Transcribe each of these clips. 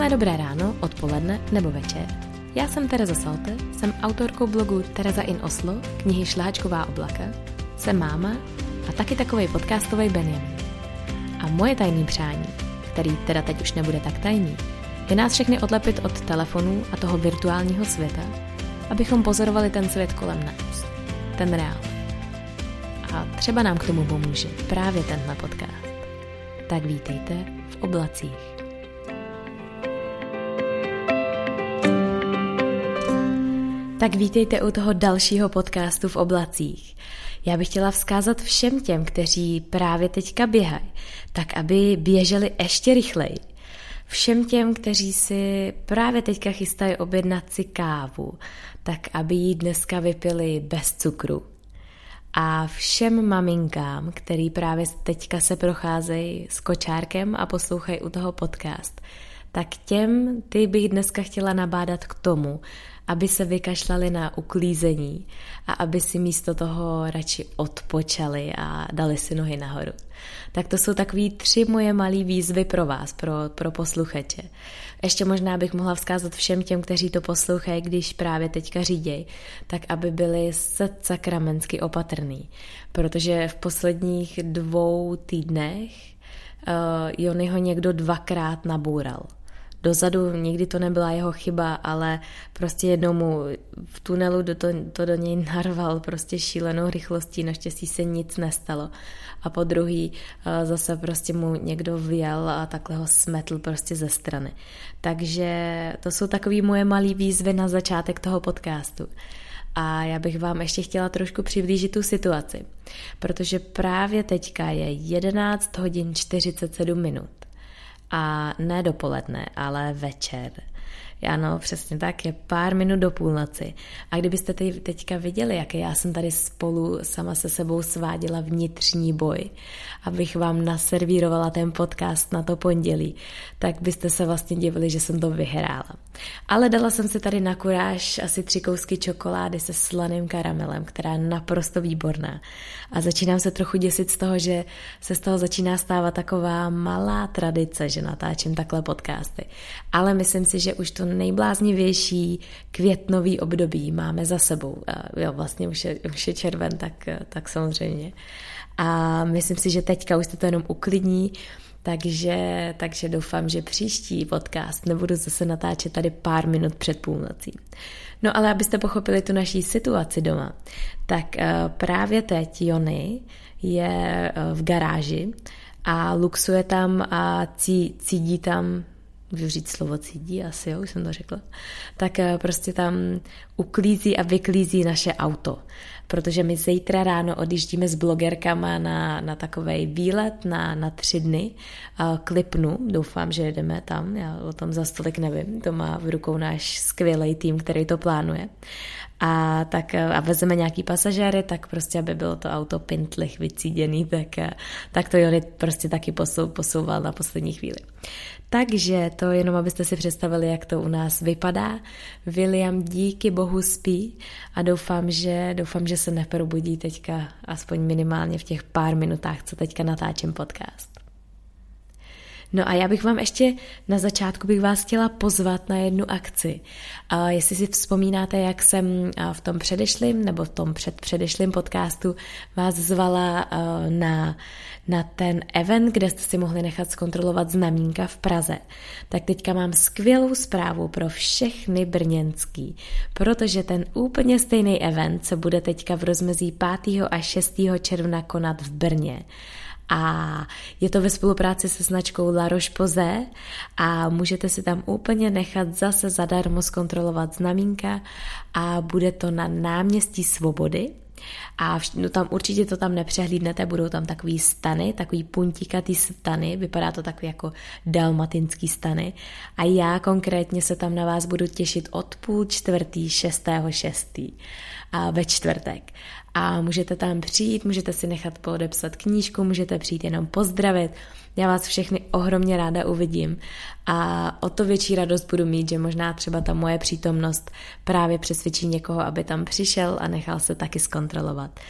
Krásné dobré ráno, odpoledne nebo večer. Já jsem Tereza Salte, jsem autorkou blogu Tereza in Oslo, knihy Šláčková oblaka, jsem máma a taky takový podcastový Benjamin. A moje tajný přání, který teda teď už nebude tak tajný, je nás všechny odlepit od telefonů a toho virtuálního světa, abychom pozorovali ten svět kolem nás, ten reál. A třeba nám k tomu pomůže právě tenhle podcast. Tak vítejte v oblacích. Tak vítejte u toho dalšího podcastu v oblacích. Já bych chtěla vzkázat všem těm, kteří právě teďka běhají, tak aby běželi ještě rychleji. Všem těm, kteří si právě teďka chystají objednat si kávu, tak aby ji dneska vypili bez cukru. A všem maminkám, který právě teďka se procházejí s kočárkem a poslouchají u toho podcast, tak těm ty bych dneska chtěla nabádat k tomu, aby se vykašlali na uklízení a aby si místo toho radši odpočali a dali si nohy nahoru. Tak to jsou takový tři moje malé výzvy pro vás, pro, pro posluchače. Ještě možná bych mohla vzkázat všem těm, kteří to poslouchají, když právě teďka říděj, tak aby byli sakramensky opatrný. Protože v posledních dvou týdnech uh, Jony ho někdo dvakrát naboural dozadu, nikdy to nebyla jeho chyba, ale prostě jednou mu v tunelu do to, to do něj narval prostě šílenou rychlostí, naštěstí se nic nestalo. A po druhý eh, zase prostě mu někdo vyjel a takhle ho smetl prostě ze strany. Takže to jsou takové moje malé výzvy na začátek toho podcastu. A já bych vám ještě chtěla trošku přiblížit tu situaci, protože právě teďka je 11 hodin 47 minut a ne dopoledne, ale večer. Ano, přesně tak, je pár minut do půlnoci. A kdybyste teď, teďka viděli, jak já jsem tady spolu sama se sebou sváděla vnitřní boj, abych vám naservírovala ten podcast na to pondělí, tak byste se vlastně divili, že jsem to vyhrála. Ale dala jsem si tady na kuráž asi tři kousky čokolády se slaným karamelem, která je naprosto výborná. A začínám se trochu děsit z toho, že se z toho začíná stávat taková malá tradice, že natáčím takhle podcasty. Ale myslím si, že už to nejbláznivější květnový období máme za sebou. Jo, vlastně už je, už je červen, tak, tak samozřejmě. A myslím si, že teďka už se to jenom uklidní, takže, takže doufám, že příští podcast nebudu zase natáčet tady pár minut před půlnocí. No ale abyste pochopili tu naší situaci doma, tak uh, právě teď Jony je uh, v garáži a luxuje tam a cí, cídí tam můžu říct slovo cídí, asi jo, už jsem to řekla, tak uh, prostě tam uklízí a vyklízí naše auto protože my zítra ráno odjíždíme s blogerkama na, na takový výlet na, na tři dny klipnu. Doufám, že jedeme tam, já o tom za stolik nevím, to má v rukou náš skvělý tým, který to plánuje. A tak a vezeme nějaký pasažéry, tak prostě, aby bylo to auto pintlich vycíděný, tak, tak to Jony prostě taky posou, posouval na poslední chvíli. Takže to jenom, abyste si představili, jak to u nás vypadá. William díky bohu spí a doufám, že, doufám, že se neprobudí teďka aspoň minimálně v těch pár minutách, co teďka natáčím podcast. No a já bych vám ještě na začátku bych vás chtěla pozvat na jednu akci. A jestli si vzpomínáte, jak jsem v tom předešlým nebo v tom předpředešlým podcastu vás zvala na, na ten event, kde jste si mohli nechat zkontrolovat znamínka v Praze, tak teďka mám skvělou zprávu pro všechny brněnský, protože ten úplně stejný event se bude teďka v rozmezí 5. a 6. června konat v Brně a je to ve spolupráci se značkou La Roche-Posay a můžete si tam úplně nechat zase zadarmo zkontrolovat znamínka a bude to na náměstí Svobody a vš- no tam určitě to tam nepřehlídnete, budou tam takový stany, takový puntíkatý stany, vypadá to takový jako dalmatinský stany. A já konkrétně se tam na vás budu těšit od půl čtvrtý, šestého šestý a ve čtvrtek. A můžete tam přijít, můžete si nechat podepsat knížku, můžete přijít jenom pozdravit. Já vás všechny ohromně ráda uvidím a o to větší radost budu mít, že možná třeba ta moje přítomnost právě přesvědčí někoho, aby tam přišel a nechal se taky zkontrolovat.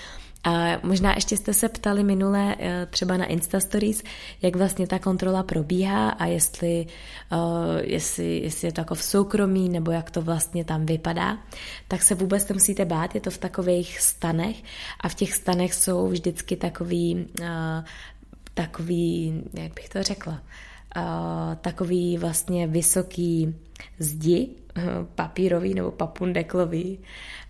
A možná ještě jste se ptali minule eh, třeba na Insta Stories, jak vlastně ta kontrola probíhá a jestli, uh, jestli, jestli je to jako v soukromí nebo jak to vlastně tam vypadá, tak se vůbec nemusíte bát, je to v takových stanech. A v těch stanech jsou vždycky takový, uh, takový jak bych to řekla, takový vlastně vysoký zdi, papírový nebo papundeklový.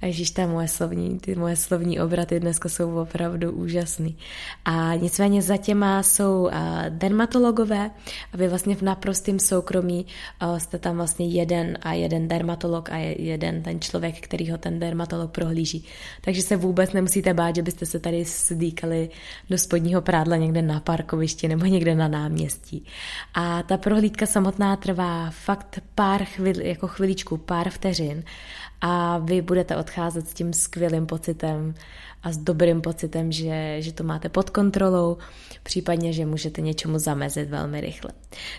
Ježíš, ta moje slovní, ty moje slovní obraty dneska jsou opravdu úžasný. A nicméně za těma jsou dermatologové a vy vlastně v naprostém soukromí jste tam vlastně jeden a jeden dermatolog a jeden ten člověk, který ho ten dermatolog prohlíží. Takže se vůbec nemusíte bát, že byste se tady sdíkali do spodního prádla někde na parkovišti nebo někde na náměstí. A ta prohlídka samotná trvá fakt pár chvil, jako chviličku, pár vteřin a vy budete odcházet s tím skvělým pocitem a s dobrým pocitem, že, že to máte pod kontrolou, případně, že můžete něčemu zamezit velmi rychle.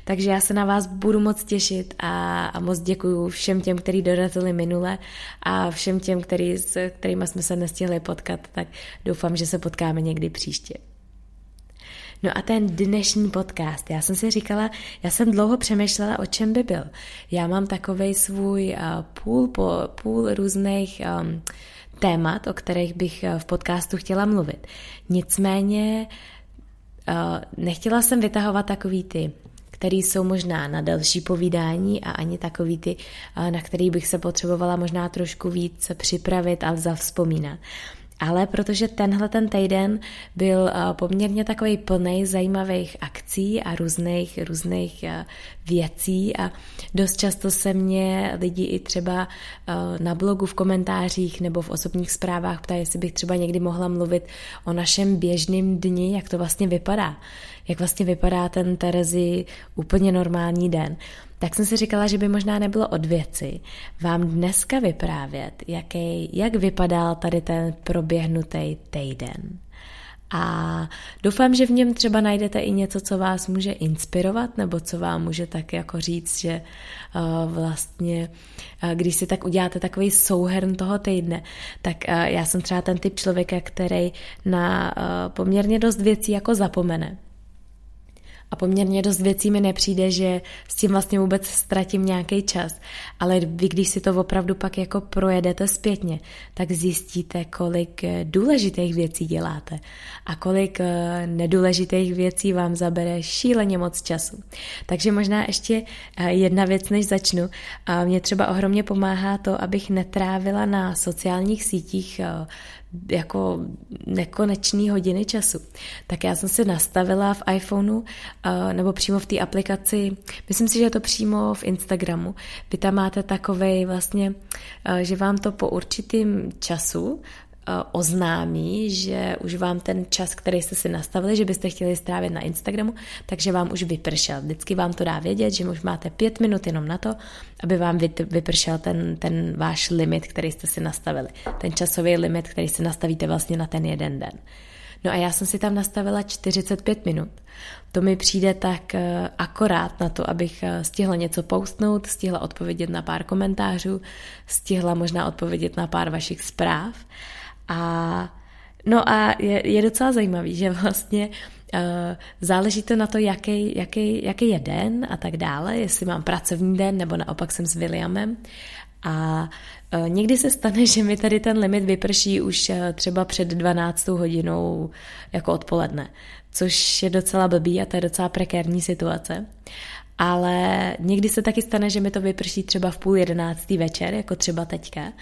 Takže já se na vás budu moc těšit a, a moc děkuji všem těm, kteří dorazili minule a všem těm, který, s kterými jsme se nestihli potkat, tak doufám, že se potkáme někdy příště. No a ten dnešní podcast, já jsem si říkala, já jsem dlouho přemýšlela, o čem by byl. Já mám takový svůj uh, půl, po, půl různých um, témat, o kterých bych uh, v podcastu chtěla mluvit. Nicméně uh, nechtěla jsem vytahovat takový ty který jsou možná na delší povídání a ani takový ty, na který bych se potřebovala možná trošku víc připravit a zavzpomínat ale protože tenhle ten týden byl eh, poměrně takový plný zajímavých akcí a různých, různých eh, věcí a dost často se mě lidi i třeba eh, na blogu v komentářích nebo v osobních zprávách ptají, jestli bych třeba někdy mohla mluvit o našem běžném dni, jak to vlastně vypadá. Jak vlastně vypadá ten Terezi úplně normální den tak jsem si říkala, že by možná nebylo od věci vám dneska vyprávět, jaký, jak vypadal tady ten proběhnutý týden. A doufám, že v něm třeba najdete i něco, co vás může inspirovat, nebo co vám může tak jako říct, že uh, vlastně, uh, když si tak uděláte takový souhrn toho týdne, tak uh, já jsem třeba ten typ člověka, který na poměrně dost věcí jako zapomene a poměrně dost věcí mi nepřijde, že s tím vlastně vůbec ztratím nějaký čas. Ale vy, když si to opravdu pak jako projedete zpětně, tak zjistíte, kolik eh, důležitých věcí děláte a kolik eh, nedůležitých věcí vám zabere šíleně moc času. Takže možná ještě eh, jedna věc, než začnu. Mě třeba ohromně pomáhá to, abych netrávila na sociálních sítích jako nekonečný hodiny času. Tak já jsem si nastavila v iPhoneu nebo přímo v té aplikaci, myslím si, že je to přímo v Instagramu. Vy tam máte takovej vlastně, že vám to po určitým času Eh, oznámí, že už vám ten čas, který jste si nastavili, že byste chtěli strávit na Instagramu, takže vám už vypršel. Vždycky vám to dá vědět, že už máte pět minut jenom na to, aby vám vypršel ten, ten váš limit, který jste si nastavili. Ten časový limit, který si nastavíte vlastně na ten jeden den. No a já jsem si tam nastavila 45 minut. To mi přijde tak eh, akorát na to, abych eh, stihla něco postnout, stihla odpovědět na pár komentářů, stihla možná odpovědět na pár vašich zpráv a no a je, je docela zajímavý, že vlastně uh, záleží to na to, jaký, jaký, jaký je den a tak dále, jestli mám pracovní den nebo naopak jsem s Williamem. A uh, někdy se stane, že mi tady ten limit vyprší už uh, třeba před 12 hodinou jako odpoledne, což je docela blbý a to je docela prekérní situace ale někdy se taky stane, že mi to vyprší třeba v půl jedenáctý večer, jako třeba teďka.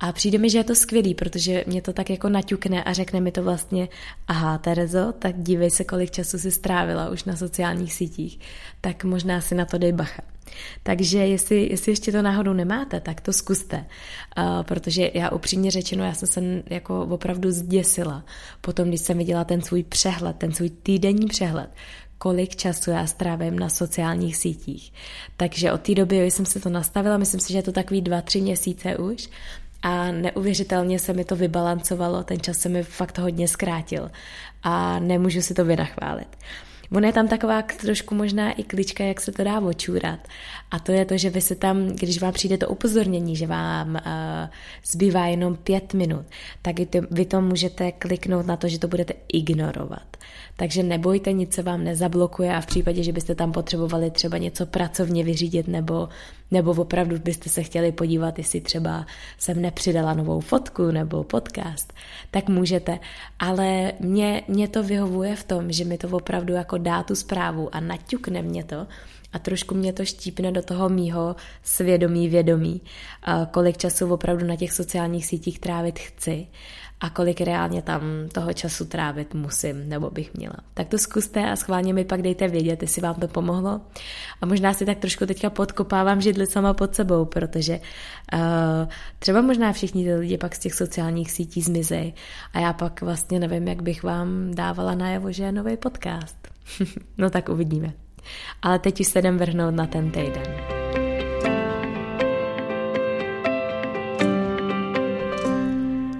A přijde mi, že je to skvělý, protože mě to tak jako naťukne a řekne mi to vlastně, aha, Terezo, tak dívej se, kolik času si strávila už na sociálních sítích, tak možná si na to dej bacha. Takže jestli, jestli ještě to náhodou nemáte, tak to zkuste, uh, protože já upřímně řečeno, já jsem se jako opravdu zděsila potom, když jsem viděla ten svůj přehled, ten svůj týdenní přehled, kolik času já strávím na sociálních sítích. Takže od té doby jsem se to nastavila, myslím si, že je to takový dva, tři měsíce už a neuvěřitelně se mi to vybalancovalo, ten čas se mi fakt hodně zkrátil a nemůžu si to vynachválit. Ona je tam taková trošku možná i klička, jak se to dá očůrat. A to je to, že vy se tam, když vám přijde to upozornění, že vám uh, zbývá jenom pět minut, tak vy to, vy to můžete kliknout na to, že to budete ignorovat. Takže nebojte, nic se vám nezablokuje a v případě, že byste tam potřebovali třeba něco pracovně vyřídit nebo, nebo opravdu byste se chtěli podívat, jestli třeba jsem nepřidala novou fotku nebo podcast, tak můžete. Ale mě, mě to vyhovuje v tom, že mi to opravdu jako dá tu zprávu a naťukne mě to a trošku mě to štípne do toho mýho svědomí, vědomí, kolik času opravdu na těch sociálních sítích trávit chci a kolik reálně tam toho času trávit musím nebo bych měla. Tak to zkuste a schválně mi pak dejte vědět, jestli vám to pomohlo. A možná si tak trošku teďka podkopávám židli sama pod sebou, protože uh, třeba možná všichni ty lidi pak z těch sociálních sítí zmizej a já pak vlastně nevím, jak bych vám dávala najevo, že je nový podcast. no tak uvidíme. Ale teď už se jdem vrhnout na ten týden.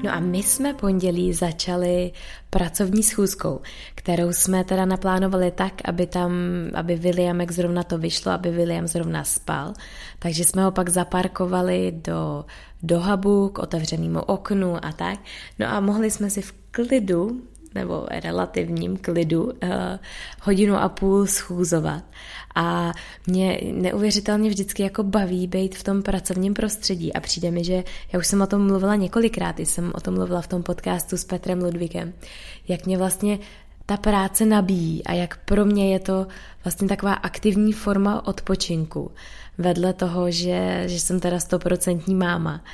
No a my jsme pondělí začali pracovní schůzkou, kterou jsme teda naplánovali tak, aby tam, aby Williamek zrovna to vyšlo, aby William zrovna spal. Takže jsme ho pak zaparkovali do, do hubu k otevřenému oknu a tak. No a mohli jsme si v klidu nebo relativním klidu eh, hodinu a půl schůzovat. A mě neuvěřitelně vždycky jako baví být v tom pracovním prostředí a přijde mi, že já už jsem o tom mluvila několikrát, jsem o tom mluvila v tom podcastu s Petrem Ludvíkem, jak mě vlastně ta práce nabíjí a jak pro mě je to vlastně taková aktivní forma odpočinku vedle toho, že, že jsem teda stoprocentní máma.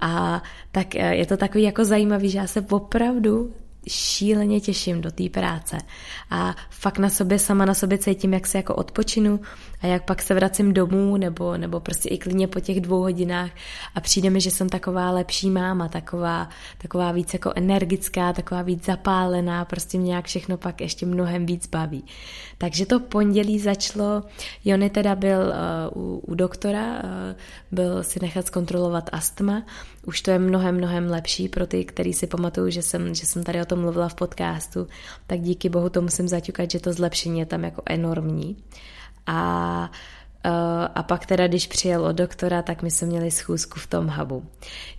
A tak eh, je to takový jako zajímavý, že já se opravdu šíleně těším do té práce. A fakt na sobě, sama na sobě cítím, jak se jako odpočinu a jak pak se vracím domů nebo, nebo prostě i klidně po těch dvou hodinách. A přijde mi, že jsem taková lepší máma, taková, taková víc jako energická, taková víc zapálená, prostě mě nějak všechno pak ještě mnohem víc baví. Takže to pondělí začalo, Jony teda byl uh, u, u doktora, uh, byl si nechat zkontrolovat astma, už to je mnohem, mnohem lepší pro ty, který si pamatuju, že jsem, že jsem tady o tom mluvila v podcastu, tak díky bohu to musím zaťukat, že to zlepšení je tam jako enormní. A Uh, a pak teda, když přijel od doktora, tak my jsme měli schůzku v tom hubu.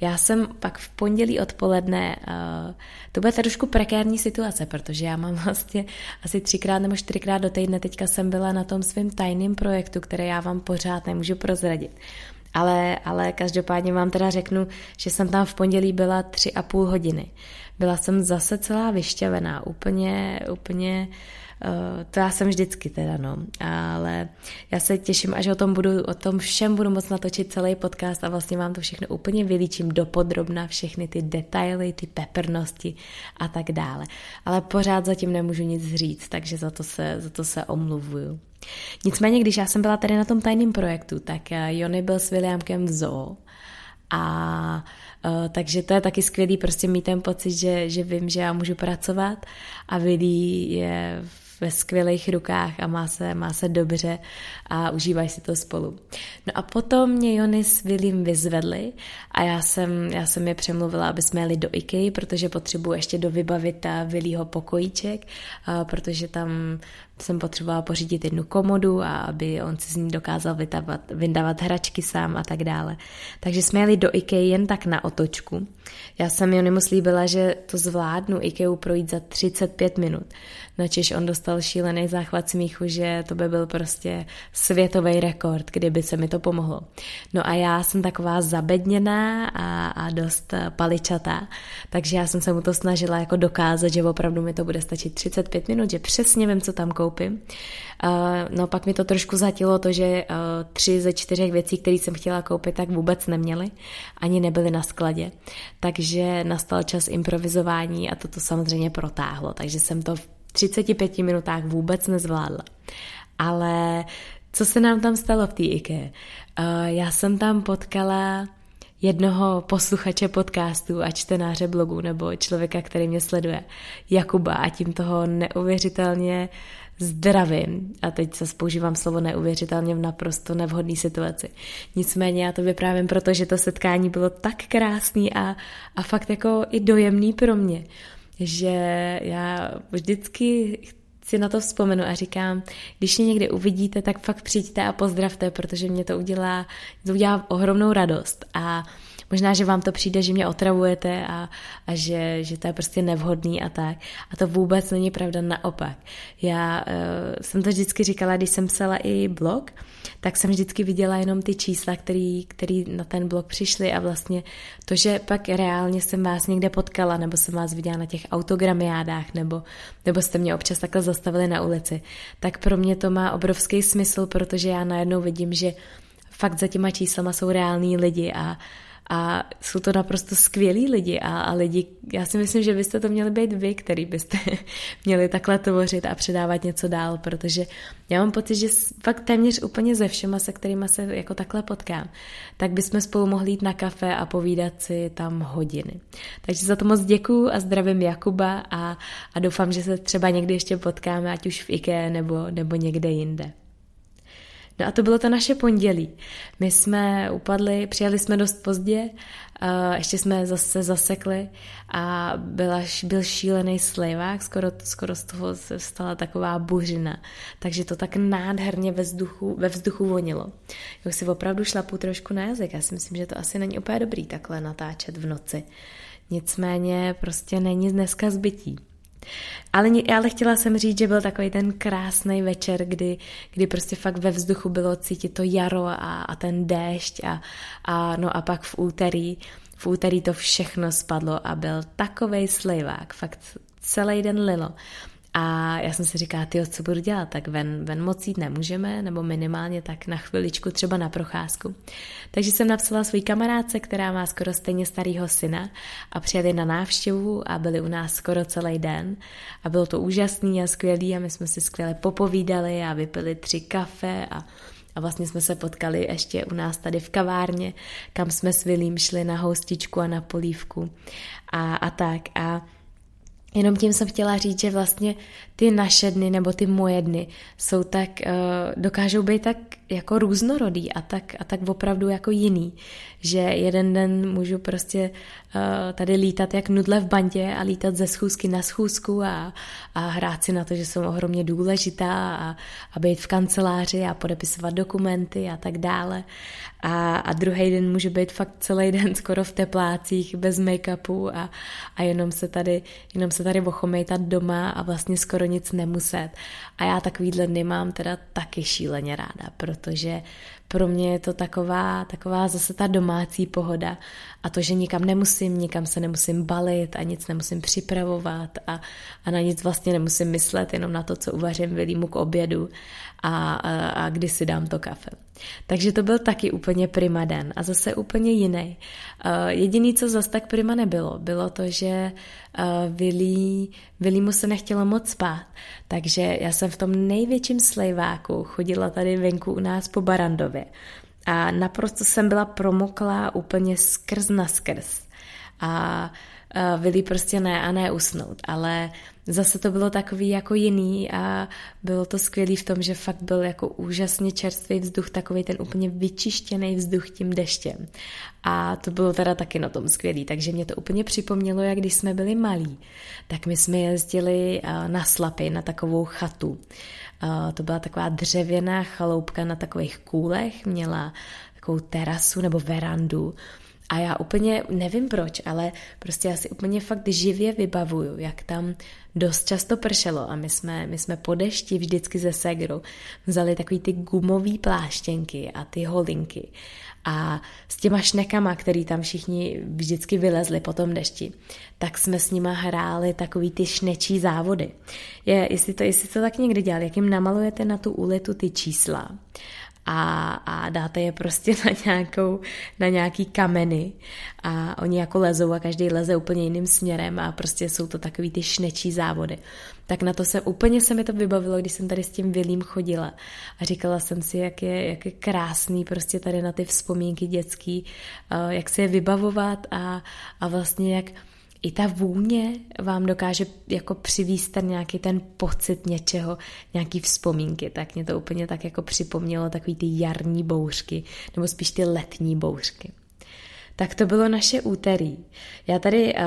Já jsem pak v pondělí odpoledne, uh, to bude trošku prekérní situace, protože já mám vlastně asi třikrát nebo čtyřikrát do týdne teďka jsem byla na tom svém tajném projektu, který já vám pořád nemůžu prozradit. Ale, ale každopádně vám teda řeknu, že jsem tam v pondělí byla tři a půl hodiny. Byla jsem zase celá vyšťavená, úplně, úplně uh, to já jsem vždycky teda, no. Ale já se těším, až o tom budu, o tom všem budu moc natočit celý podcast a vlastně vám to všechno úplně vylíčím dopodrobna, všechny ty detaily, ty peprnosti a tak dále. Ale pořád zatím nemůžu nic říct, takže za to se, za to se omluvuju. Nicméně, když já jsem byla tady na tom tajném projektu, tak eh, Jony byl s Williamkem v zoo a Uh, takže to je taky skvělý prostě mít ten pocit, že, že vím, že já můžu pracovat a Willy je v ve skvělých rukách a má se, má se dobře a užívají si to spolu. No a potom mě Jony s Willem vyzvedli a já jsem, já jsem je přemluvila, aby jsme jeli do IKEA, protože potřebuji ještě dovybavit Willího pokojíček, protože tam jsem potřebovala pořídit jednu komodu a aby on si z ní dokázal vytavat, vyndávat hračky sám a tak dále. Takže jsme jeli do IKEA jen tak na otočku. Já jsem Jonimu slíbila, že to zvládnu IKEA projít za 35 minut. Načež on dostal šílený záchvat smíchu, že to by byl prostě světový rekord, kdyby se mi to pomohlo. No a já jsem taková zabedněná a, a dost paličatá, takže já jsem se mu to snažila jako dokázat, že opravdu mi to bude stačit 35 minut, že přesně vím, co tam koupím. No pak mi to trošku zatilo to, že tři ze čtyřech věcí, které jsem chtěla koupit, tak vůbec neměly, ani nebyly na skladě. Takže nastal čas improvizování a toto samozřejmě protáhlo, takže jsem to v 35 minutách vůbec nezvládla. Ale co se nám tam stalo v té IKE? Já jsem tam potkala jednoho posluchače podcastu a čtenáře blogu nebo člověka, který mě sleduje, Jakuba a tím toho neuvěřitelně zdravím. A teď se používám slovo neuvěřitelně v naprosto nevhodné situaci. Nicméně já to vyprávím, protože to setkání bylo tak krásný a, a fakt jako i dojemný pro mě, že já vždycky si na to vzpomenu a říkám, když mě někdy uvidíte, tak fakt přijďte a pozdravte, protože mě to udělá, to udělá ohromnou radost. A možná, že vám to přijde, že mě otravujete a, a že, že to je prostě nevhodný a tak. A to vůbec není pravda, naopak. Já uh, jsem to vždycky říkala, když jsem psala i blog, tak jsem vždycky viděla jenom ty čísla, který, který na ten blog přišly a vlastně to, že pak reálně jsem vás někde potkala, nebo jsem vás viděla na těch autogramiádách, nebo, nebo jste mě občas takhle zastavili na ulici, tak pro mě to má obrovský smysl, protože já najednou vidím, že fakt za těma číslama jsou reální lidi a, a jsou to naprosto skvělí lidi a, a lidi, já si myslím, že byste to měli být vy, který byste měli takhle tvořit a předávat něco dál, protože já mám pocit, že fakt téměř úplně ze všema, se kterými se jako takhle potkám, tak bychom spolu mohli jít na kafe a povídat si tam hodiny. Takže za to moc děkuju a zdravím Jakuba a, a doufám, že se třeba někdy ještě potkáme, ať už v IKEA nebo, nebo někde jinde. No a to bylo to naše pondělí. My jsme upadli, přijeli jsme dost pozdě, ještě jsme zase zasekli a byla, byl šílený slivák, skoro, skoro z toho se stala taková buřina. Takže to tak nádherně ve vzduchu, ve vzduchu vonilo. Já si opravdu šlapu trošku na jazyk. Já si myslím, že to asi není úplně dobrý takhle natáčet v noci. Nicméně prostě není dneska zbytí. Ale, ale chtěla jsem říct, že byl takový ten krásný večer, kdy, kdy prostě fakt ve vzduchu bylo cítit to jaro a, a ten déšť a, a, no a pak v úterý, v úterý to všechno spadlo a byl takovej slivák, fakt celý den lilo. A já jsem si říkala, ty co budu dělat, tak ven, ven moc jít nemůžeme, nebo minimálně tak na chviličku, třeba na procházku. Takže jsem napsala svůj kamarádce, která má skoro stejně starýho syna a přijeli na návštěvu a byli u nás skoro celý den a bylo to úžasný a skvělý a my jsme si skvěle popovídali a vypili tři kafe a a vlastně jsme se potkali ještě u nás tady v kavárně, kam jsme s Vilím šli na houstičku a na polívku a, a tak. A Jenom tím jsem chtěla říct, že vlastně ty naše dny nebo ty moje dny jsou tak, uh, dokážou být tak jako různorodý a tak, a tak opravdu jako jiný, že jeden den můžu prostě uh, tady lítat jak nudle v bandě a lítat ze schůzky na schůzku a, a hrát si na to, že jsem ohromně důležitá a, a být v kanceláři a podepisovat dokumenty a tak dále. A, a druhý den může být fakt celý den skoro v teplácích, bez make-upu a, a jenom se tady, jenom se tady ochomejtat doma a vlastně skoro nic nemuset. A já takovýhle dny mám teda taky šíleně ráda, protože pro mě je to taková, taková zase ta domácí pohoda a to, že nikam nemusím, nikam se nemusím balit a nic nemusím připravovat a, a na nic vlastně nemusím myslet, jenom na to, co uvařím Vilímu k obědu a, a, a kdy si dám to kafe. Takže to byl taky úplně prima den a zase úplně jiný. Uh, jediný, co zase tak prima nebylo, bylo to, že uh, Vilí, Vilímu se nechtělo moc spát, takže já jsem v tom největším slejváku chodila tady venku u nás po Barandově a naprosto jsem byla promoklá úplně skrz na skrz. A Vili prostě ne a ne usnout, ale zase to bylo takový jako jiný a bylo to skvělý v tom, že fakt byl jako úžasně čerstvý vzduch, takový ten úplně vyčištěný vzduch tím deštěm. A to bylo teda taky na tom skvělý, takže mě to úplně připomnělo, jak když jsme byli malí, tak my jsme jezdili na Slapy, na takovou chatu. To byla taková dřevěná chaloupka na takových kůlech, měla takovou terasu nebo verandu a já úplně nevím proč, ale prostě já si úplně fakt živě vybavuju, jak tam dost často pršelo a my jsme, my jsme po dešti vždycky ze Segru vzali takový ty gumový pláštěnky a ty holinky a s těma šnekama, který tam všichni vždycky vylezli po tom dešti, tak jsme s nima hráli takový ty šnečí závody. Je, jestli, to, jestli to tak někdy dělali, jak jim namalujete na tu ulitu ty čísla a, a dáte je prostě na, nějakou, na nějaký kameny a oni jako lezou a každý leze úplně jiným směrem a prostě jsou to takový ty šnečí závody. Tak na to se úplně se mi to vybavilo, když jsem tady s tím Vilím chodila a říkala jsem si, jak je, jak je krásný prostě tady na ty vzpomínky dětský, jak se je vybavovat a, a vlastně jak i ta vůně vám dokáže jako přivíst ten nějaký ten pocit něčeho, nějaký vzpomínky, tak mě to úplně tak jako připomnělo takový ty jarní bouřky, nebo spíš ty letní bouřky. Tak to bylo naše úterý. Já tady uh,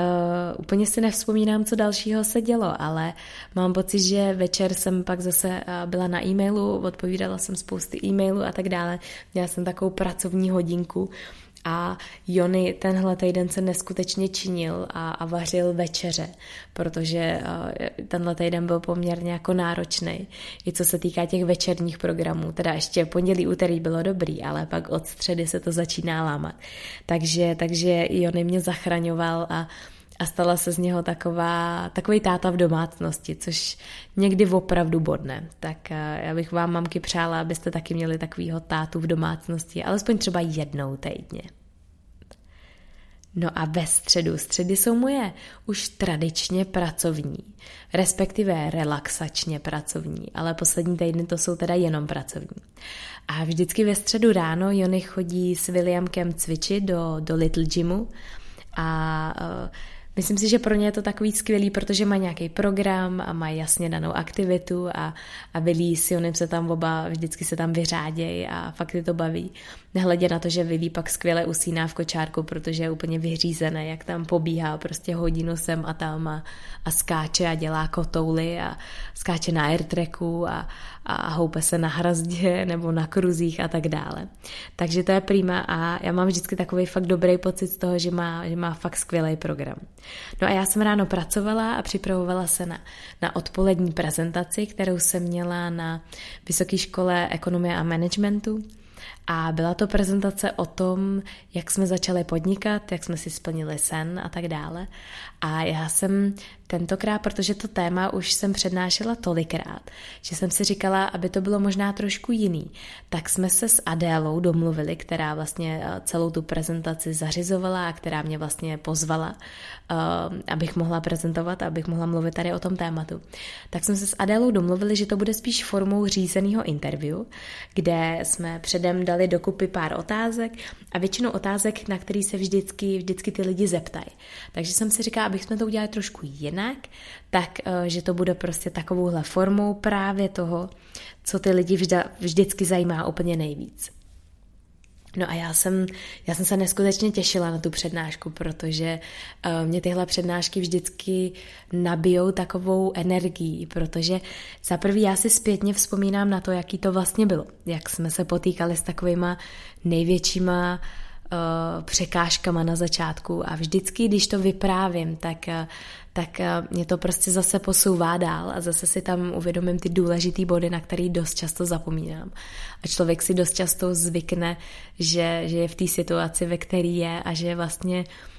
úplně si nevzpomínám, co dalšího se dělo, ale mám pocit, že večer jsem pak zase uh, byla na e-mailu, odpovídala jsem spousty e-mailů a tak dále. Měla jsem takovou pracovní hodinku a Jony tenhle týden se neskutečně činil a, a vařil večeře, protože tenhle týden byl poměrně jako náročný. I co se týká těch večerních programů, teda ještě pondělí, úterý bylo dobrý, ale pak od středy se to začíná lámat. Takže, takže Jony mě zachraňoval a a stala se z něho taková, takový táta v domácnosti, což někdy opravdu bodne. Tak eh, já bych vám, mamky, přála, abyste taky měli takovýho tátu v domácnosti, alespoň třeba jednou týdně. No a ve středu, středy jsou moje už tradičně pracovní, respektive relaxačně pracovní, ale poslední týdny to jsou teda jenom pracovní. A vždycky ve středu ráno Jony chodí s Williamkem cvičit do, do Little Gymu a uh, Myslím si, že pro ně je to takový skvělý, protože má nějaký program a má jasně danou aktivitu a, a Vilí s Jonem se tam oba vždycky se tam vyřádějí a fakt je to baví. Nehledě na to, že Vilí pak skvěle usíná v kočárku, protože je úplně vyřízené, jak tam pobíhá prostě hodinu sem a tam a, a skáče a dělá kotouly a skáče na airtracku a, a houpe se na hrazdě nebo na kruzích a tak dále. Takže to je prima a já mám vždycky takový fakt dobrý pocit z toho, že má, že má fakt skvělý program. No a já jsem ráno pracovala a připravovala se na, na odpolední prezentaci, kterou jsem měla na Vysoké škole ekonomie a managementu a byla to prezentace o tom, jak jsme začali podnikat, jak jsme si splnili sen a tak dále. A já jsem tentokrát, protože to téma už jsem přednášela tolikrát, že jsem si říkala, aby to bylo možná trošku jiný, tak jsme se s Adélou domluvili, která vlastně eh, celou tu prezentaci zařizovala a která mě vlastně pozvala, uh, abych mohla prezentovat, abych mohla mluvit tady o tom tématu. Tak jsme se s Adélou domluvili, že to bude spíš formou řízeného interview, kde jsme předem dali dokupy pár otázek a většinu otázek, na který se vždycky, vždycky ty lidi zeptají. Takže jsem si říkala, abych jsme to udělali trošku jinak, tak eh, že to bude prostě takovouhle formou právě toho, co ty lidi vždy, vždycky zajímá úplně nejvíc. No a já jsem, já jsem se neskutečně těšila na tu přednášku, protože uh, mě tyhle přednášky vždycky nabijou takovou energií, protože za prvý já si zpětně vzpomínám na to, jaký to vlastně bylo, jak jsme se potýkali s takovýma největšíma uh, překážkama na začátku a vždycky, když to vyprávím, tak uh, tak eh, mě to prostě zase posouvá dál a zase si tam uvědomím ty důležité body, na který dost často zapomínám. A člověk si dost často zvykne, že, že je v té situaci, ve které je a že vlastně Uh,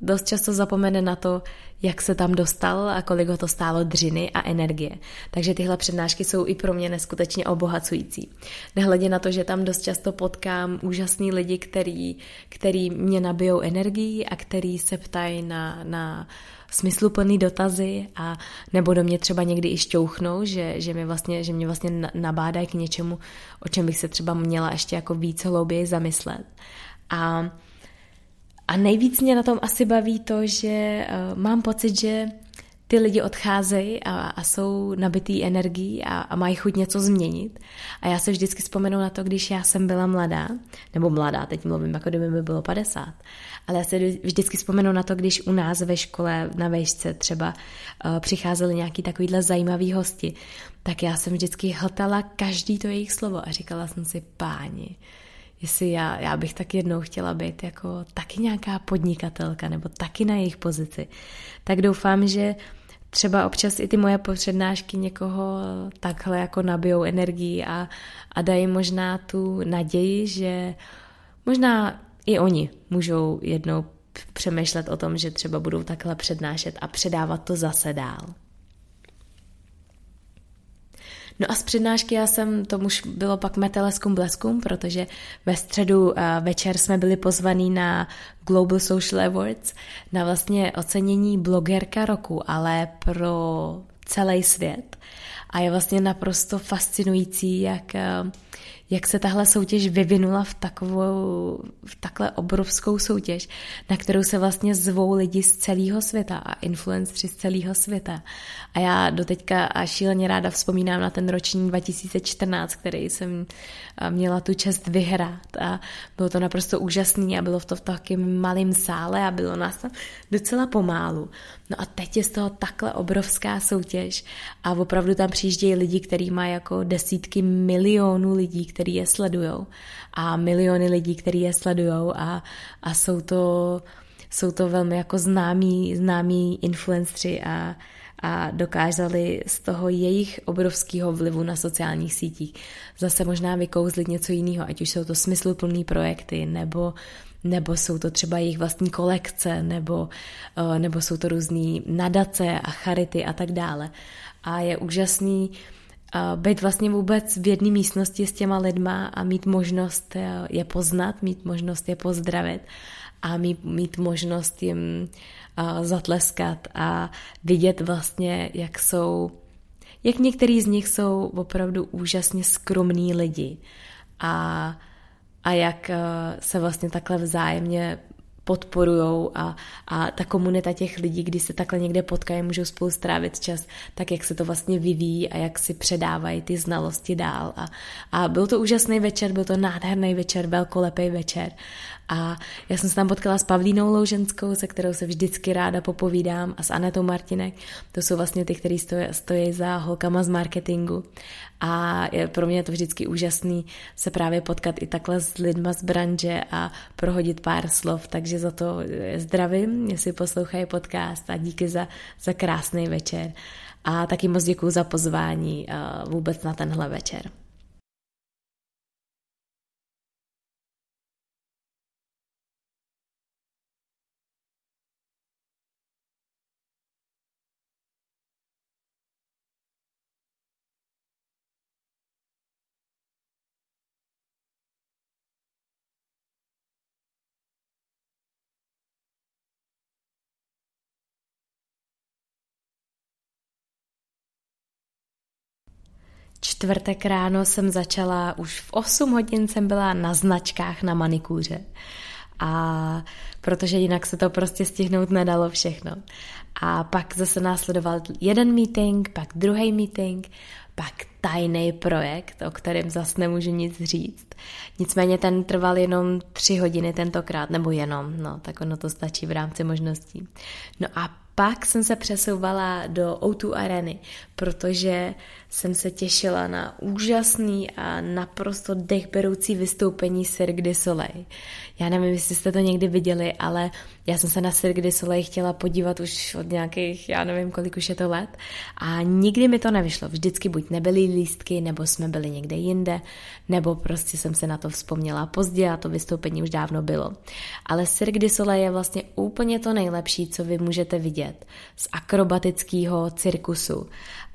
dost často zapomene na to, jak se tam dostal a kolik ho to stálo dřiny a energie. Takže tyhle přednášky jsou i pro mě neskutečně obohacující. Nehledě na to, že tam dost často potkám úžasný lidi, který, který mě nabijou energii a který se ptají na, na smysluplný dotazy a nebo do mě třeba někdy i šťouchnou, že, že, mě vlastně, že mě vlastně nabádají k něčemu, o čem bych se třeba měla ještě jako víc hlouběji zamyslet. A, a nejvíc mě na tom asi baví to, že uh, mám pocit, že ty lidi odcházejí a, a jsou nabitý energií a, a mají chuť něco změnit. A já se vždycky vzpomenu na to, když já jsem byla mladá, nebo mladá, teď mluvím, jako kdyby mi bylo 50, ale já se vždycky vzpomenu na to, když u nás ve škole na vejšce třeba uh, přicházeli nějaký takovýhle zajímavý hosti, tak já jsem vždycky hltala každý to jejich slovo a říkala jsem si, páni, jestli já, já bych tak jednou chtěla být jako taky nějaká podnikatelka nebo taky na jejich pozici, tak doufám, že třeba občas i ty moje přednášky někoho takhle jako nabijou energii a, a dají možná tu naději, že možná i oni můžou jednou přemýšlet o tom, že třeba budou takhle přednášet a předávat to zase dál. No a z přednášky já jsem, to už bylo pak meteleskum bleskum, protože ve středu uh, večer jsme byli pozvaní na Global Social Awards, na vlastně ocenění blogerka roku, ale pro celý svět. A je vlastně naprosto fascinující, jak, uh, jak se tahle soutěž vyvinula v takovou, v takhle obrovskou soutěž, na kterou se vlastně zvou lidi z celého světa a influenceri z celého světa. A já doteďka a šíleně ráda vzpomínám na ten ročník 2014, který jsem měla tu čest vyhrát a bylo to naprosto úžasný a bylo to v takém malém sále a bylo nás tam docela pomálu. No a teď je z toho takhle obrovská soutěž a opravdu tam přijíždějí lidi, kteří mají jako desítky milionů lidí, kteří je sledujou a miliony lidí, kteří je sledujou a, a jsou to jsou to velmi jako známí, známí influenceri a, a dokázali z toho jejich obrovského vlivu na sociálních sítích zase možná vykouzlit něco jiného, ať už jsou to smysluplné projekty, nebo, nebo jsou to třeba jejich vlastní kolekce, nebo, eh, nebo jsou to různé nadace a charity a tak dále. A je úžasný eh, být vlastně vůbec v jedné místnosti s těma lidma a mít možnost eh, je poznat, mít možnost je pozdravit a mít, možnost jim zatleskat a vidět vlastně, jak jsou, jak některý z nich jsou opravdu úžasně skromní lidi a, a jak se vlastně takhle vzájemně podporujou a, a ta komunita těch lidí, když se takhle někde potkají, můžou spolu strávit čas, tak jak se to vlastně vyvíjí a jak si předávají ty znalosti dál. A, a byl to úžasný večer, byl to nádherný večer, velkolepý večer a já jsem se tam potkala s Pavlínou Louženskou, se kterou se vždycky ráda popovídám, a s Anetou Martinek. To jsou vlastně ty, kteří stojí, stojí za holkama z marketingu. A je, pro mě je to vždycky úžasný se právě potkat i takhle s lidma z branže a prohodit pár slov, takže za to zdravím, jestli poslouchají podcast a díky za, za krásný večer. A taky moc děkuji za pozvání vůbec na tenhle večer. Čtvrtek ráno jsem začala, už v 8 hodin jsem byla na značkách na manikůře. A protože jinak se to prostě stihnout nedalo všechno. A pak zase následoval jeden meeting, pak druhý meeting, pak tajný projekt, o kterém zase nemůžu nic říct. Nicméně ten trval jenom tři hodiny tentokrát, nebo jenom, no, tak ono to stačí v rámci možností. No a pak jsem se přesouvala do O2 areny, protože jsem se těšila na úžasný a naprosto dechberoucí vystoupení Cirque du Soleil. Já nevím, jestli jste to někdy viděli, ale já jsem se na Cirque du Soleil chtěla podívat už od nějakých, já nevím, kolik už je to let a nikdy mi to nevyšlo. Vždycky buď nebyly lístky, nebo jsme byli někde jinde, nebo prostě jsem se na to vzpomněla pozdě a to vystoupení už dávno bylo. Ale Cirque du Soleil je vlastně úplně to nejlepší, co vy můžete vidět z akrobatického cirkusu.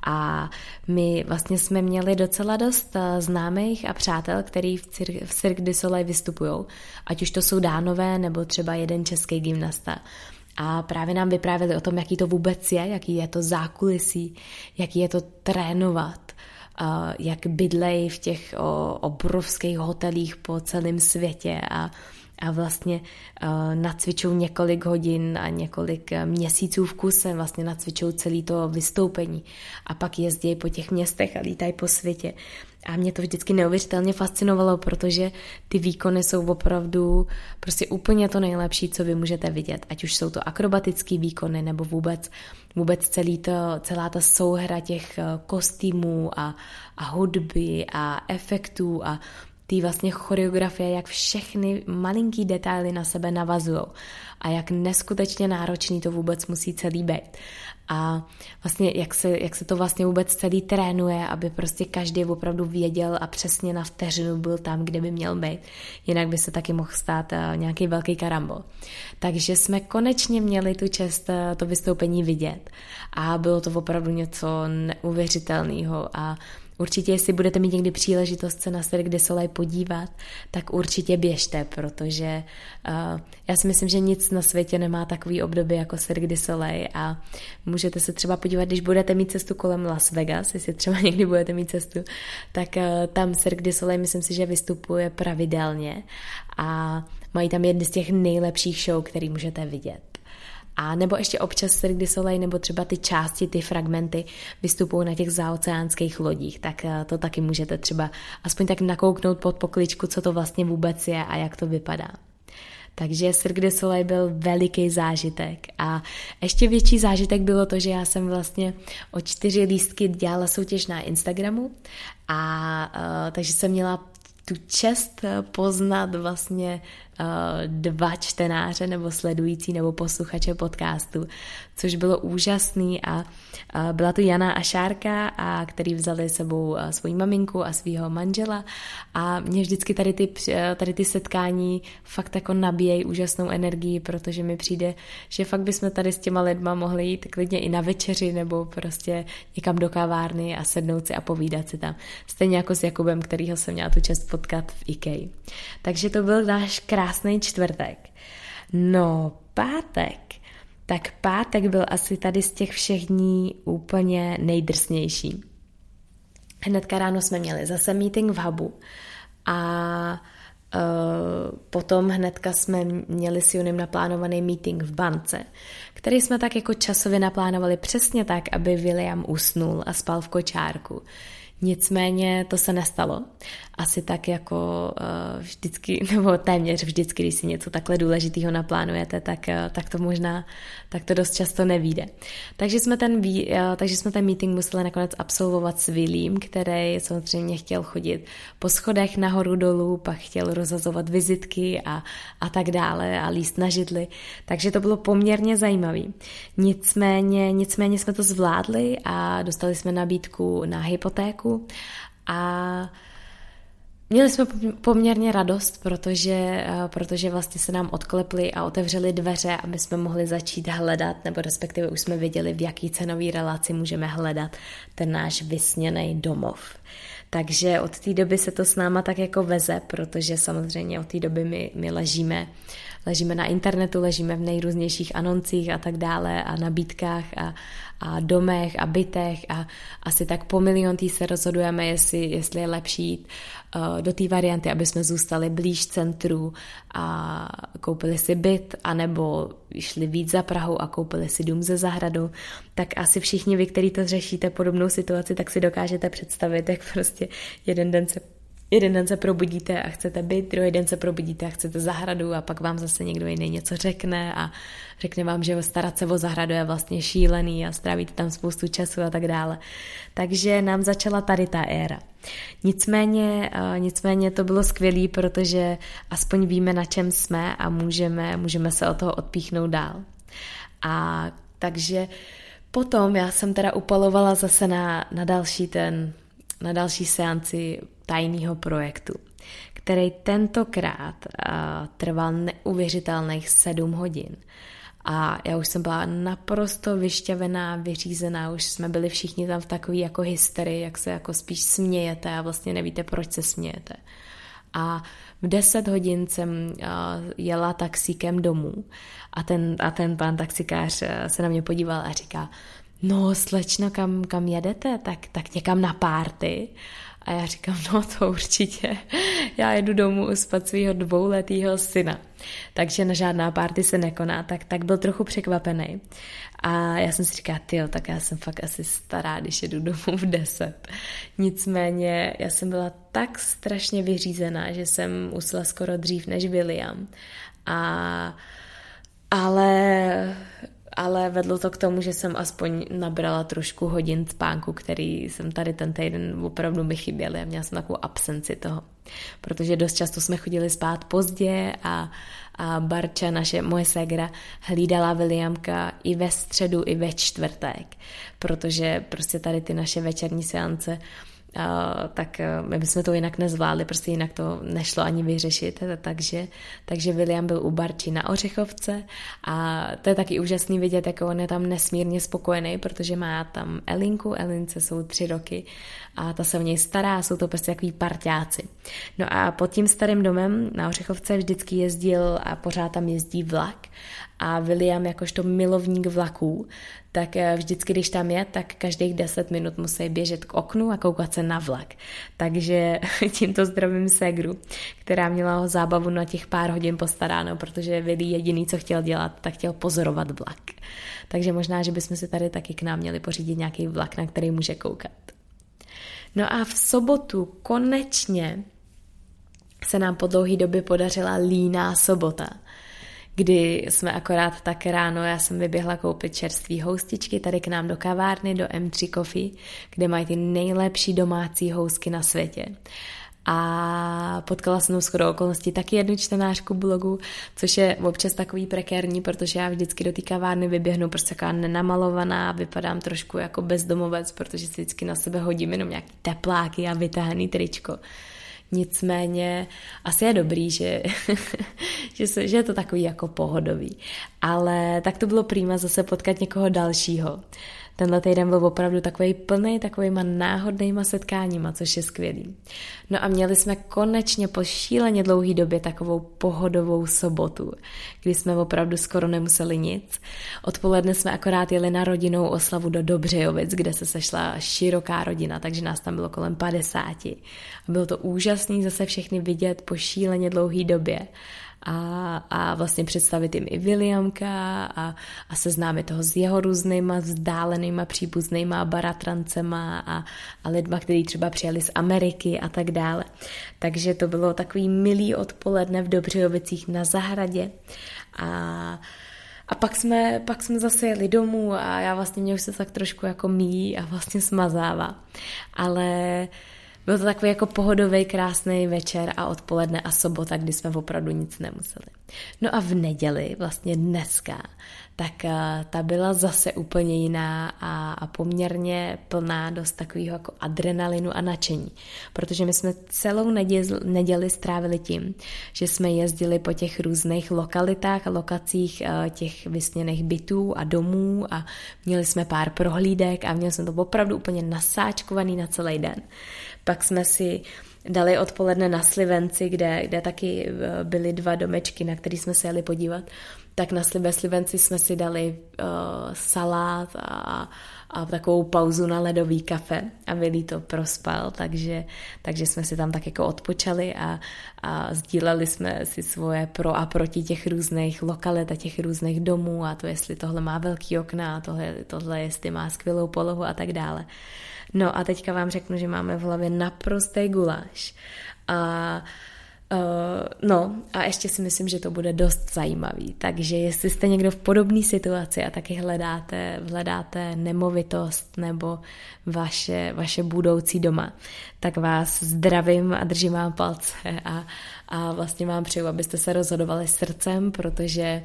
A my vlastně jsme měli docela dost eh, známých a přátel, který v, Cir- v Cirque du Soleil vystupují, ať už to jsou dánové nebo třeba jeden český gymnasta. A právě nám vyprávěli o tom, jaký to vůbec je, jaký je to zákulisí, jaký je to trénovat, eh, jak bydlejí v těch obrovských hotelích po celém světě a a vlastně uh, nacvičou několik hodin a několik eh, měsíců v kuse, vlastně nacvičou celý to vystoupení a pak jezdí po těch městech a lítají po světě. A mě to vždycky neuvěřitelně fascinovalo, protože ty výkony jsou opravdu prostě úplně to nejlepší, co vy můžete vidět. Ať už jsou to akrobatické výkony, nebo vůbec, vůbec celý to, celá ta souhra těch eh, kostýmů a, a hudby a efektů a té vlastně choreografie, jak všechny malinký detaily na sebe navazují a jak neskutečně náročný to vůbec musí celý být. A vlastně jak se, jak se to vlastně vůbec celý trénuje, aby prostě každý opravdu věděl a přesně na vteřinu byl tam, kde by měl být. Jinak by se taky mohl stát eh, nějaký velký karambol. Takže jsme konečně měli tu čest eh, to vystoupení vidět. A bylo to opravdu něco neuvěřitelného a Určitě, jestli budete mít někdy příležitost se na Cirque du Soleil podívat, tak určitě běžte, protože uh, já si myslím, že nic na světě nemá takový období jako Cirque du Soleil a můžete se třeba podívat, když budete mít cestu kolem Las Vegas, jestli třeba někdy budete mít cestu, tak uh, tam Cirque du Soleil myslím si, že vystupuje pravidelně a mají tam jedny z těch nejlepších show, který můžete vidět. A nebo ještě občas Cirque Soleil, nebo třeba ty části, ty fragmenty vystupují na těch zaoceánských lodích, tak eh, to taky můžete třeba aspoň tak nakouknout pod pokličku, co to vlastně vůbec je a jak to vypadá. Takže Cirque du Soleil byl veliký zážitek a ještě větší zážitek bylo to, že já jsem vlastně o čtyři lístky dělala soutěž na Instagramu a uh, takže jsem měla tu čest poznat vlastně uh, dva čtenáře nebo sledující nebo posluchače podcastu, což bylo úžasný a uh, byla to Jana a Šárka, a který vzali sebou svoji maminku a svého manžela a mě vždycky tady ty, tady ty setkání fakt jako nabíjejí úžasnou energii, protože mi přijde, že fakt bychom tady s těma lidma mohli jít klidně i na večeři nebo prostě někam do kavárny a sednout si a povídat si tam. Stejně jako s Jakubem, kterýho jsem měla tu čest potkat v IKEA. Takže to byl náš krásný čtvrtek. No, pátek. Tak pátek byl asi tady z těch všech dní úplně nejdrsnější. Hnedka ráno jsme měli zase meeting v hubu a Uh, potom hnedka jsme měli s Junim naplánovaný meeting v bance, který jsme tak jako časově naplánovali přesně tak, aby William usnul a spal v kočárku. Nicméně to se nestalo. Asi tak jako uh, vždycky, nebo téměř vždycky, když si něco takhle důležitého naplánujete, tak, uh, tak to možná, tak to dost často nevíde. Takže jsme ten, uh, takže jsme ten meeting museli nakonec absolvovat s Willím, který samozřejmě chtěl chodit po schodech nahoru dolů, pak chtěl rozazovat vizitky a, a tak dále a líst na židli. Takže to bylo poměrně zajímavý. Nicméně, nicméně jsme to zvládli a dostali jsme nabídku na hypotéku a Měli jsme poměrně radost, protože, eh, protože vlastně se nám odkleply a otevřely dveře, aby jsme mohli začít hledat, nebo respektive už jsme věděli, v jaký cenový relaci můžeme hledat ten náš vysněný domov. Takže od té doby se to s náma tak jako veze, protože samozřejmě od té doby my, my ležíme, ležíme na internetu, ležíme v nejrůznějších anoncích a tak dále a nabídkách a, a domech a bytech a asi tak po milion tý se rozhodujeme, jestli, jestli je lepší jít uh, do té varianty, aby jsme zůstali blíž centru a koupili si byt, anebo šli víc za Prahu a koupili si dům ze zahradu, tak asi všichni vy, kteří to řešíte podobnou situaci, tak si dokážete představit, jak prostě jeden den se jeden den se probudíte a chcete být, druhý den se probudíte a chcete zahradu a pak vám zase někdo jiný něco řekne a řekne vám, že starat se o zahradu je vlastně šílený a strávíte tam spoustu času a tak dále. Takže nám začala tady ta éra. Nicméně, nicméně to bylo skvělé, protože aspoň víme, na čem jsme a můžeme, můžeme se od toho odpíchnout dál. A takže potom já jsem teda upalovala zase na, na další ten, na další seanci tajného projektu, který tentokrát uh, trval neuvěřitelných sedm hodin. A já už jsem byla naprosto vyšťavená, vyřízená, už jsme byli všichni tam v takové jako hysterii, jak se jako spíš smějete a vlastně nevíte, proč se smějete. A v 10 hodin jsem uh, jela taxíkem domů a ten, a ten pán taxikář uh, se na mě podíval a říká, no slečno, kam, kam jedete? Tak, tak někam na párty. A já říkám, no to určitě. Já jedu domů uspat svého dvouletého syna. Takže na žádná párty se nekoná, tak, tak byl trochu překvapený. A já jsem si říkala, tyjo, tak já jsem fakt asi stará, když jedu domů v deset. Nicméně já jsem byla tak strašně vyřízená, že jsem usla skoro dřív než William. A ale ale vedlo to k tomu, že jsem aspoň nabrala trošku hodin spánku, který jsem tady ten týden opravdu mi chyběl. Já měla jsem takovou absenci toho, protože dost často jsme chodili spát pozdě a, a Barča, naše moje ségra, hlídala Williamka i ve středu, i ve čtvrtek, protože prostě tady ty naše večerní seance uh, tak eh, my bychom to jinak nezvládli, prostě jinak to nešlo ani vyřešit, takže, takže William byl u Barči na Ořechovce. A to je taky úžasný vidět, jako on je tam nesmírně spokojený, protože má tam Elinku, Elince jsou tři roky a ta se o něj stará, jsou to prostě takový parťáci. No a pod tím starým domem na Ořechovce vždycky jezdil a pořád tam jezdí vlak A William, jakožto milovník vlaků, tak eh, vždycky, když tam je, tak každých 10 minut musí běžet k oknu a koukat se na vlak. Takže tímto zdravím Segru, která měla ho zábavu na těch pár hodin postaráno, protože Willy jediný, co chtěl dělat, tak chtěl pozorovat vlak. Takže možná, že bychom si tady taky k nám měli pořídit nějaký vlak, na který může koukat. No a v sobotu konečně se nám po dlouhé době podařila líná sobota, kdy jsme akorát tak ráno, já jsem vyběhla koupit čerstvé houstičky tady k nám do kavárny, do M3 Coffee, kde mají ty nejlepší domácí housky na světě a potkala jsem shodou okolností taky jednu čtenářku blogu, což je občas takový prekérní, protože já vždycky do té kavárny vyběhnu prostě taková nenamalovaná, vypadám trošku jako bezdomovec, protože si vždycky na sebe hodím jenom nějaký tepláky a vytáhný tričko. Nicméně asi je dobrý, že, že, se, že je to takový jako pohodový. Ale tak to bylo prýma zase potkat někoho dalšího. Tenhle týden byl opravdu takový plný takovýma náhodnýma setkáníma, což je skvělý. No a měli jsme konečně po šíleně dlouhý době takovou pohodovou sobotu, kdy jsme opravdu skoro nemuseli nic. Odpoledne jsme akorát jeli na rodinnou oslavu do Dobřejovic, kde se sešla široká rodina, takže nás tam bylo kolem 50. A bylo to úžasný zase všechny vidět po šíleně dlouhý době a, a vlastně představit jim i Williamka a, a seznámit toho s jeho různýma vzdálenýma příbuznýma baratrancema a, a lidma, kteří třeba přijeli z Ameriky a tak dále. Takže to bylo takový milý odpoledne v Dobřejovicích na zahradě a a pak jsme, pak jsme zase jeli domů a já vlastně mě už se tak trošku jako míjí a vlastně smazává. Ale byl to takový jako pohodový, krásný večer a odpoledne a sobota, kdy jsme opravdu nic nemuseli. No a v neděli, vlastně dneska, tak eh, ta byla zase úplně jiná a, a poměrně plná dost takového jako adrenalinu a nadšení. Protože my jsme celou neděli, neděli strávili tím, že jsme jezdili po těch různých lokalitách a lokacích eh, těch vysněných bytů a domů a měli jsme pár prohlídek a měli jsme to opravdu úplně nasáčkovaný na celý den. Pak jsme si dali odpoledne na Slivenci, kde, kde taky eh, byly dva domečky, na který jsme se jeli podívat, tak na Slive Slivenci jsme si dali uh, salát a, a takovou pauzu na ledový kafe a Vili to prospal, takže, takže jsme si tam tak jako odpočali a, a sdíleli jsme si svoje pro a proti těch různých lokalit a těch různých domů a to, jestli tohle má velký okna a tohle, tohle jestli má skvělou polohu a tak dále. No a teďka vám řeknu, že máme v hlavě naprostý guláš. A Uh, no a ještě si myslím, že to bude dost zajímavý. Takže jestli jste někdo v podobné situaci a taky hledáte, hledáte nemovitost nebo vaše, vaše budoucí doma, tak vás zdravím a držím vám palce a, a vlastně vám přeju, abyste se rozhodovali srdcem, protože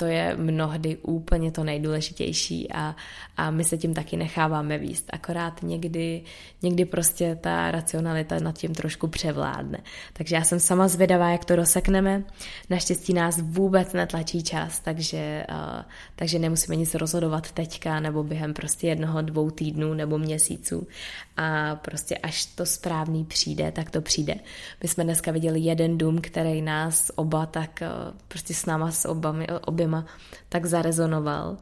to je mnohdy úplně to nejdůležitější a, a my se tím taky necháváme výst. Akorát někdy, někdy prostě ta racionalita nad tím trošku převládne. Takže já jsem sama zvědavá, jak to rozsekneme. Naštěstí nás vůbec netlačí čas, takže, uh, takže nemusíme nic rozhodovat teďka nebo během prostě jednoho, dvou týdnů nebo měsíců. A prostě až to správný přijde, tak to přijde. My jsme dneska viděli jeden dům, který nás oba tak uh, prostě s náma s obami, oběma tak zarezonoval,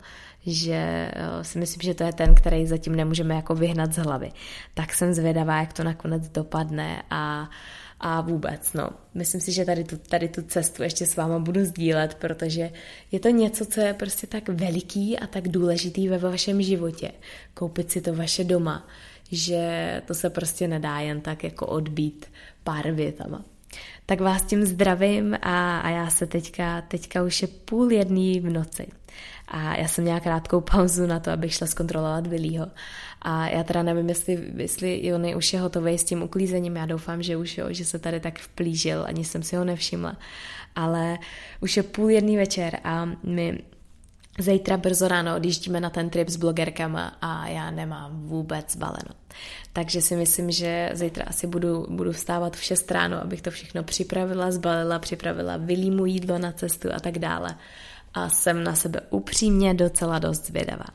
že eh, si myslím, že to je ten, který zatím nemůžeme jako vyhnat z hlavy. Tak jsem zvědavá, jak to nakonec dopadne a, a vůbec, no. Myslím si, že tady tu, tady tu cestu ještě s váma budu sdílet, protože je to něco, co je prostě tak veliký a tak důležitý ve vašem životě. Koupit si to vaše doma, že to se prostě nedá jen tak jako odbít pár větama. Tak vás tím zdravím a, a já se teďka, teďka už je půl jedný v noci. A já jsem měla krátkou pauzu na to, abych šla zkontrolovat Billyho. A já teda nevím, jestli, jestli on je už je hotový s tím uklízením. Já doufám, že už jo, že se tady tak vplížil, ani jsem si ho nevšimla. Ale už je půl jedný večer a my Zítra brzo ráno odjíždíme na ten trip s blogerkama a já nemám vůbec baleno. Takže si myslím, že zítra asi budu, budu vstávat v 6 ráno, abych to všechno připravila, zbalila, připravila vylímu jídlo na cestu a tak dále. A jsem na sebe upřímně docela dost zvědavá.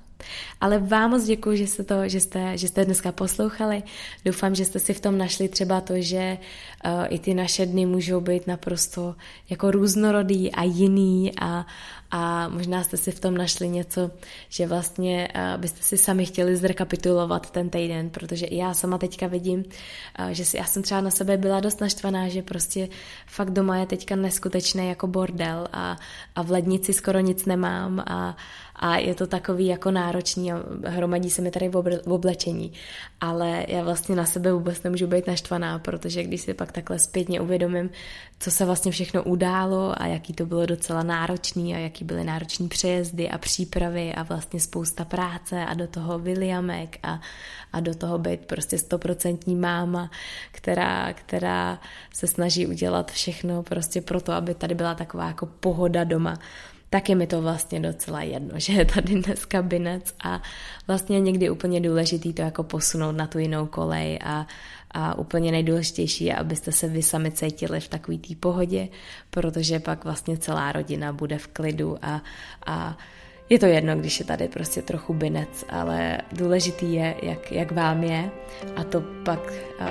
Ale vám moc děkuji, že jste, to, že jste, že jste dneska poslouchali. Doufám, že jste si v tom našli třeba to, že uh, i ty naše dny můžou být naprosto jako různorodý a jiný a, a možná jste si v tom našli něco, že vlastně uh, byste si sami chtěli zrekapitulovat ten týden, protože i já sama teďka vidím, uh, že si, já jsem třeba na sebe byla dost naštvaná, že prostě fakt doma je teďka neskutečný jako bordel a, a v lednici skoro nic nemám a, a je to takový jako náročný a hromadí se mi tady v oblečení. Ale já vlastně na sebe vůbec nemůžu být naštvaná, protože když si pak takhle zpětně uvědomím, co se vlastně všechno událo a jaký to bylo docela náročný a jaký byly náročný přejezdy a přípravy a vlastně spousta práce a do toho Williamek a, a do toho být prostě stoprocentní máma, která, která se snaží udělat všechno prostě proto, aby tady byla taková jako pohoda doma, tak je mi to vlastně docela jedno, že je tady dnes kabinec a vlastně někdy úplně důležitý to jako posunout na tu jinou kolej a, a úplně nejdůležitější je, abyste se vy sami cítili v takové té pohodě, protože pak vlastně celá rodina bude v klidu a, a je to jedno, když je tady prostě trochu binec, ale důležitý je, jak, jak vám je a to pak uh,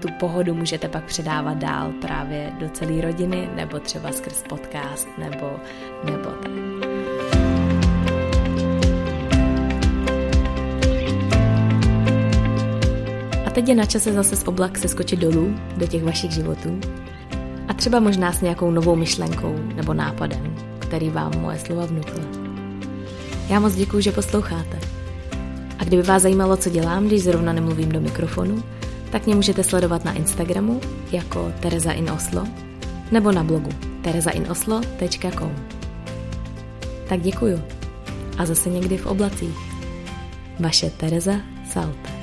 tu pohodu můžete pak předávat dál právě do celé rodiny, nebo třeba skrz podcast, nebo, nebo tak. Teď je na čase zase z oblak se skočit dolů do těch vašich životů a třeba možná s nějakou novou myšlenkou nebo nápadem, který vám moje slova vnukla. Já moc děkuji, že posloucháte. A kdyby vás zajímalo, co dělám, když zrovna nemluvím do mikrofonu, tak mě můžete sledovat na Instagramu jako Tereza in Oslo nebo na blogu terezainoslo.com. Tak děkuju a zase někdy v oblacích. Vaše Tereza Salte.